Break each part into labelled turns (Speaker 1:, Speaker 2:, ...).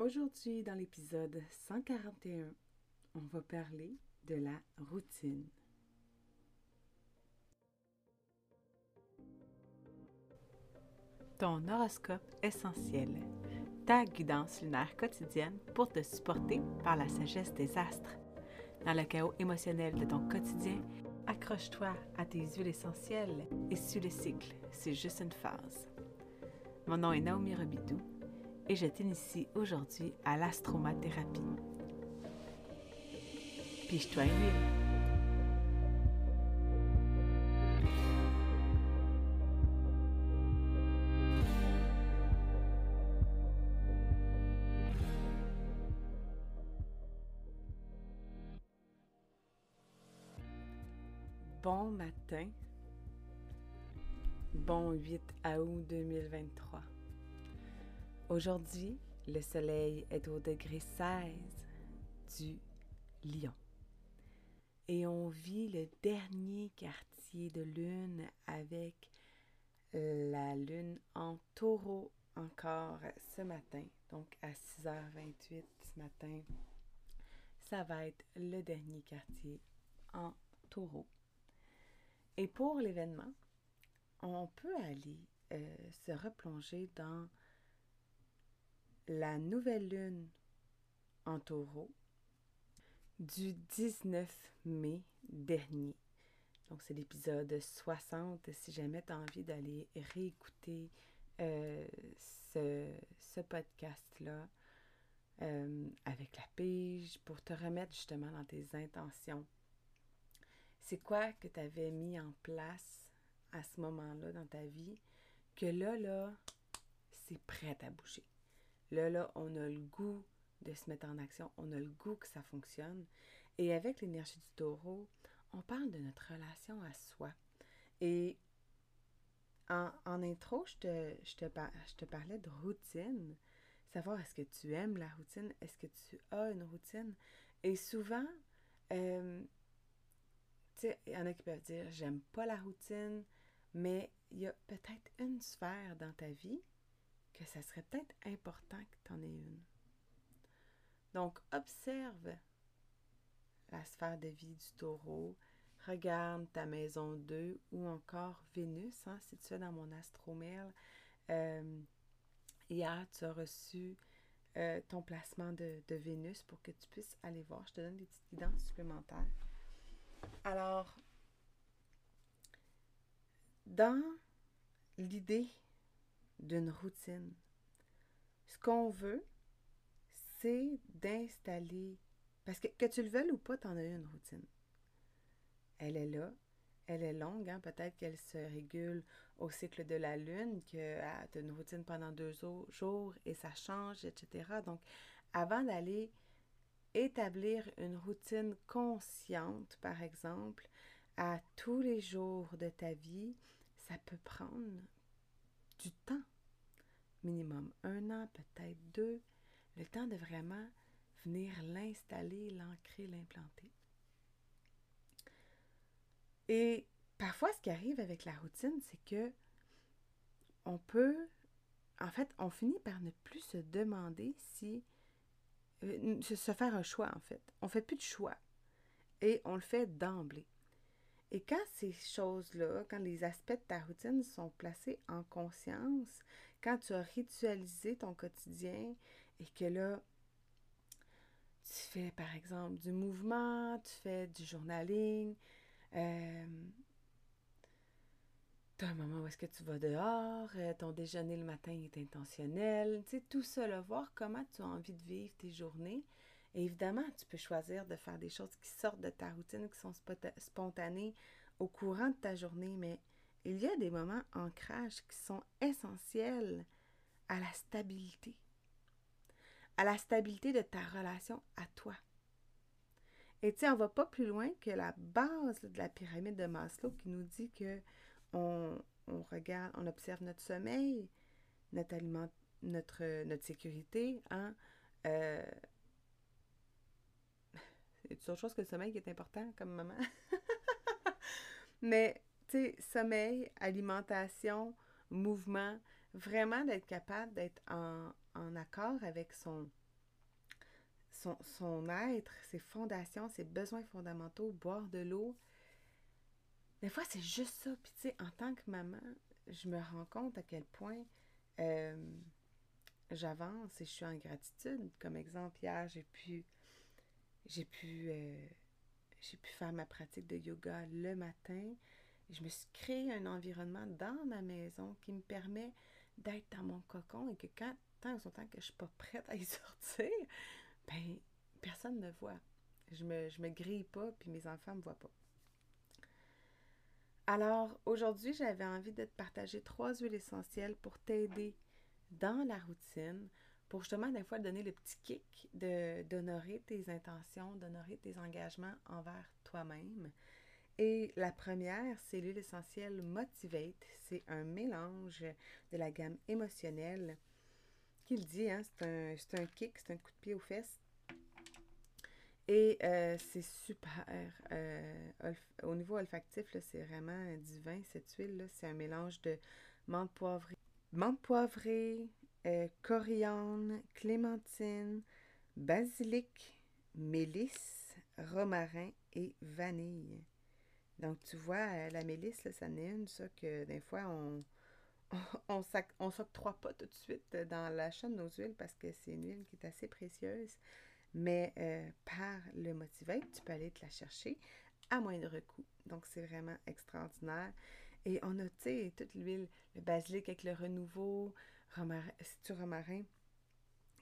Speaker 1: Aujourd'hui, dans l'épisode 141, on va parler de la routine. Ton horoscope essentiel, ta guidance lunaire quotidienne pour te supporter par la sagesse des astres. Dans le chaos émotionnel de ton quotidien, accroche-toi à tes huiles essentielles et suis le cycle, c'est juste une phase. Mon nom est Naomi Robidou et je t'initie aujourd'hui à l'astromathérapie. Piche-toi une huile. Bon matin. Bon 8 août 2023. Aujourd'hui, le soleil est au degré 16 du lion. Et on vit le dernier quartier de lune avec la lune en taureau encore ce matin. Donc à 6h28 ce matin, ça va être le dernier quartier en taureau. Et pour l'événement, on peut aller euh, se replonger dans la nouvelle lune en taureau du 19 mai dernier. Donc, c'est l'épisode 60. Si jamais tu as envie d'aller réécouter euh, ce, podcast-là euh, avec la pige pour te remettre justement dans tes intentions. C'est quoi que tu avais mis en place à ce moment-là dans ta vie que là, là, c'est prêt à bouger? Là, là, on a le goût de se mettre en action, on a le goût que ça fonctionne. Et avec l'énergie du taureau, on parle de notre relation à soi. Et en, intro, je te, je, parlais de routine. Savoir est-ce que tu aimes la routine, est-ce que tu as une routine? Et souvent, euh, tu sais, il y en a qui peuvent dire j'aime pas la routine, mais il y a peut-être une sphère dans ta vie que ça serait peut-être important que tu en aies une. Donc, observe la sphère de vie du taureau, regarde ta maison 2 ou encore Vénus, hein, si tu es dans mon astromère. Euh, hier, tu as reçu euh, ton placement de, de, Vénus pour que tu puisses aller voir. Je te donne des petites guidances supplémentaires. Alors, dans l'idée d'une routine. Ce qu'on veut, c'est d'installer, parce que que tu le veuilles ou pas, tu en as une routine. Elle est là, elle est longue, hein? peut-être qu'elle se régule au cycle de la lune, que ah, tu as une routine pendant deux jours et ça change, etc. Donc, avant d'aller établir une routine consciente, par exemple, à tous les jours de ta vie, ça peut prendre du temps. Minimum un an, peut-être deux. Le temps de vraiment venir l'installer, l'ancrer, l'implanter. Et parfois, ce qui arrive avec la routine, c'est que on peut, en fait, on finit par ne plus se demander si, euh, se faire un choix, en fait. On fait plus de choix. Et on le fait d'emblée. Et quand ces choses-là, quand les aspects de ta routine sont placés en conscience, quand tu as ritualisé ton quotidien et que là, tu fais par exemple du mouvement, tu fais du journaling, euh, tu as un moment où est-ce que tu vas dehors, euh, ton déjeuner le matin est intentionnel, tu sais, tout ça, voir comment tu as envie de vivre tes journées évidemment, tu peux choisir de faire des choses qui sortent de ta routine, qui sont spontanées au courant de ta journée, mais il y a des moments ancrage qui sont essentiels à la stabilité, à la stabilité de ta relation à toi. Et tu sais, on va pas plus loin que la base de la pyramide de Maslow qui nous dit que on, regarde, on observe notre sommeil, notre notre, sécurité, hein, euh, autre chose que le sommeil qui est important comme moment? Mais, tu sais, sommeil, alimentation, mouvement, vraiment d'être capable d'être en, accord avec son, son, son être, ses fondations, ses besoins fondamentaux, boire de l'eau. Des fois, c'est juste ça. Puis, tu sais, en tant que maman, je me rends compte à quel point euh, j'avance et je suis en gratitude. Comme exemple, hier, j'ai pu, j'ai pu, euh, j'ai pu faire ma pratique de yoga le matin. Je me suis créé un environnement dans ma maison qui me permet d'être dans mon cocon et que quand, tant que temps que je ne suis pas prête à y sortir, ben, personne ne me voit. Je me, je me grille pas, puis mes enfants ne me voient pas. Alors, aujourd'hui, j'avais envie de te partager trois huiles essentielles pour t'aider dans la routine, pour justement, des fois, donner le petit kick d'honorer tes intentions, d'honorer tes engagements envers toi-même. Et la première, c'est l'huile essentielle Motivate. C'est un mélange de la gamme émotionnelle qu'il dit, hein, c'est un, un kick, c'est un coup de pied aux fesses et euh, c'est super. Euh, au niveau olfactif, c'est vraiment divin, cette huile. C'est un mélange de menthe poivrée, menthe poivrée euh, coriandre, clémentine, basilic, mélisse, romarin et vanille. Donc, tu vois, la mélisse, ça n'est une, ça, que des fois, on on ne s'octroie pas tout de suite dans l'achat de nos huiles parce que c'est une huile qui est assez précieuse. Mais euh, par le Motivate, tu peux aller te la chercher à moindre coût. Donc, c'est vraiment extraordinaire. Et on a, tu sais, toute l'huile, le basilic avec le renouveau, c'est du romarin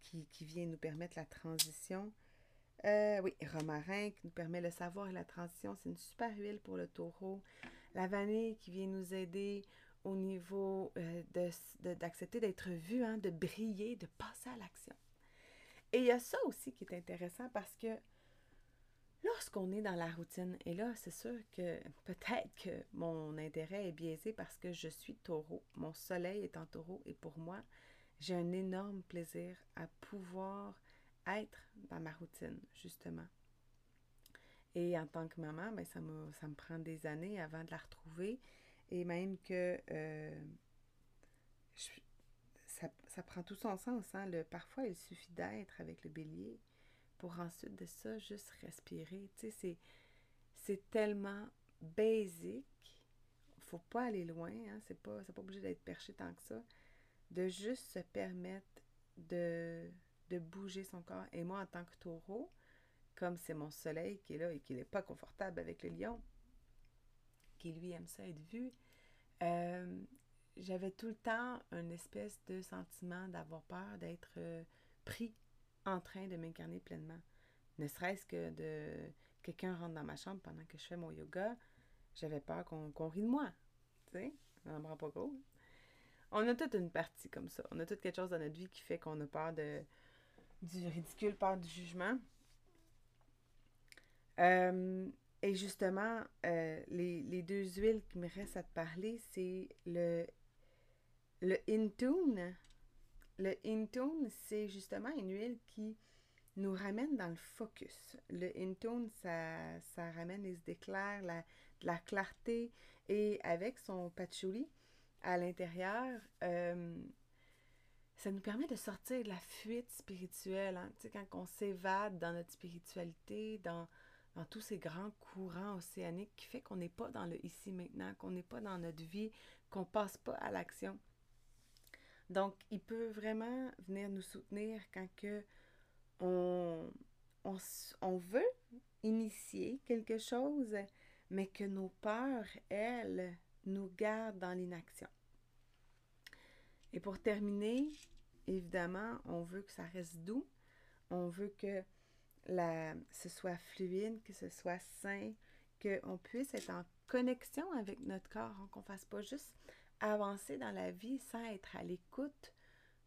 Speaker 1: qui, qui, vient nous permettre la transition. Euh, oui, romarin qui nous permet le savoir et la transition. C'est une super huile pour le taureau. La vanille qui vient nous aider au niveau euh, d'accepter d'être vu, hein, de briller, de passer à l'action. Et il y a ça aussi qui est intéressant parce que lorsqu'on est dans la routine, et là, c'est sûr que peut-être que mon intérêt est biaisé parce que je suis taureau, mon soleil est en taureau, et pour moi, j'ai un énorme plaisir à pouvoir être dans ma routine, justement. Et en tant que maman, ben, ça, me, prend des années avant de la retrouver. Et même que euh, ça, prend tout son sens. Hein? Parfois, il suffit d'être avec le bélier pour ensuite de ça, juste respirer. Tu sais, c'est tellement basique. Faut pas aller loin. Hein? C'est pas, pas obligé d'être perché tant que ça. De juste se permettre de, de bouger son corps. Et moi, en tant que taureau, comme c'est mon soleil qui est là et qui n'est pas confortable avec le lion, qui lui aime ça être vu, euh, j'avais tout le temps une espèce de sentiment d'avoir peur d'être euh, pris en train de m'incarner pleinement. Ne serait-ce que de quelqu'un rentre dans ma chambre pendant que je fais mon yoga, j'avais peur qu'on rit de moi. Tu sais, on me rend pas compte. On a toute une partie comme ça. On a tout quelque chose dans notre vie qui fait qu'on a peur de, du ridicule, peur du jugement. Euh, et justement, euh, les, les, deux huiles qui me restent à te parler, c'est le le Intune, le Intune, c'est justement une huile qui nous ramène dans le focus. Le Intune, ça, ça ramène les éclairs, la, la clarté et avec son patchouli à l'intérieur, euh, ça nous permet de sortir de la fuite spirituelle. Hein. Tu sais, quand on s'évade dans notre spiritualité, dans, dans tous ces grands courants océaniques qui fait qu'on n'est pas dans le ici maintenant, qu'on n'est pas dans notre vie, qu'on passe pas à l'action. Donc, il peut vraiment venir nous soutenir quand que on, veut initier quelque chose, mais que nos peurs, elles, nous gardent dans l'inaction. Et pour terminer, évidemment, on veut que ça reste doux. On veut que ce soit fluide, que ce soit sain, qu'on puisse être en connexion avec notre corps, hein, qu'on ne fasse pas juste avancer dans la vie sans être à l'écoute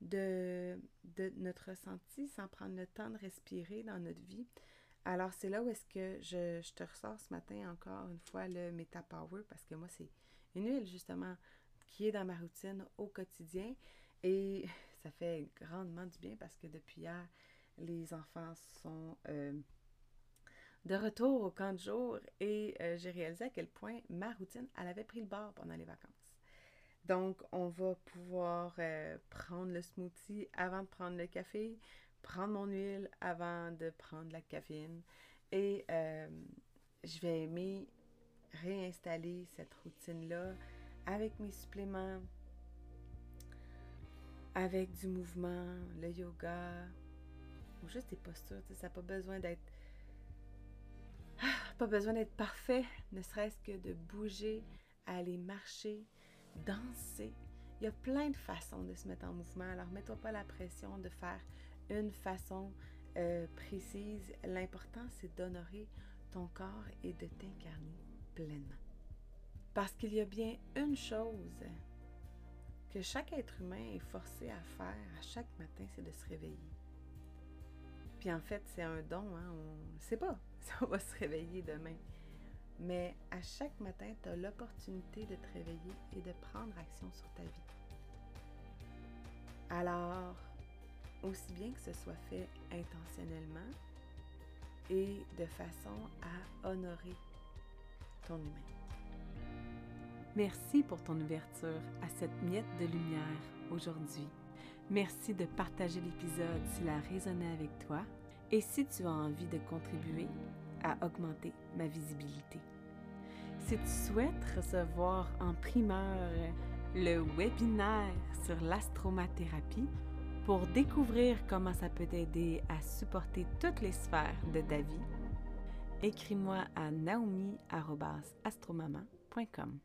Speaker 1: de, de notre ressenti, sans prendre le temps de respirer dans notre vie. Alors, c'est là où est-ce que je, je, te ressors ce matin encore une fois le Meta Power parce que moi, c'est une huile justement qui est dans ma routine au quotidien et ça fait grandement du bien parce que depuis hier, les enfants sont euh, de retour au camp de jour et euh, j'ai réalisé à quel point ma routine, elle avait pris le bord pendant les vacances. Donc, on va pouvoir euh, prendre le smoothie avant de prendre le café, prendre mon huile avant de prendre la caféine. Et euh, je vais aimer réinstaller cette routine-là avec mes suppléments, avec du mouvement, le yoga, ou juste des postures. Ça n'a pas besoin d'être. Pas besoin d'être parfait, ne serait-ce que de bouger, aller marcher, danser. Il y a plein de façons de se mettre en mouvement. Alors, mets-toi pas la pression de faire une façon euh, précise. L'important, c'est d'honorer ton corps et de t'incarner pleinement. Parce qu'il y a bien une chose que chaque être humain est forcé à faire à chaque matin, c'est de se réveiller. Puis en fait, c'est un don, hein? on ne sait pas si on va se réveiller demain. Mais à chaque matin, tu as l'opportunité de te réveiller et de prendre action sur ta vie. Alors, aussi bien que ce soit fait intentionnellement et de façon à honorer ton humain. Merci pour ton ouverture à cette miette de lumière aujourd'hui. Merci de partager l'épisode s'il a résonné avec toi et si tu as envie de contribuer à augmenter ma visibilité. Si tu souhaites recevoir en primeur le webinaire sur l'astromathérapie pour découvrir comment ça peut t'aider à supporter toutes les sphères de ta vie, écris-moi à naomi.astromama.com.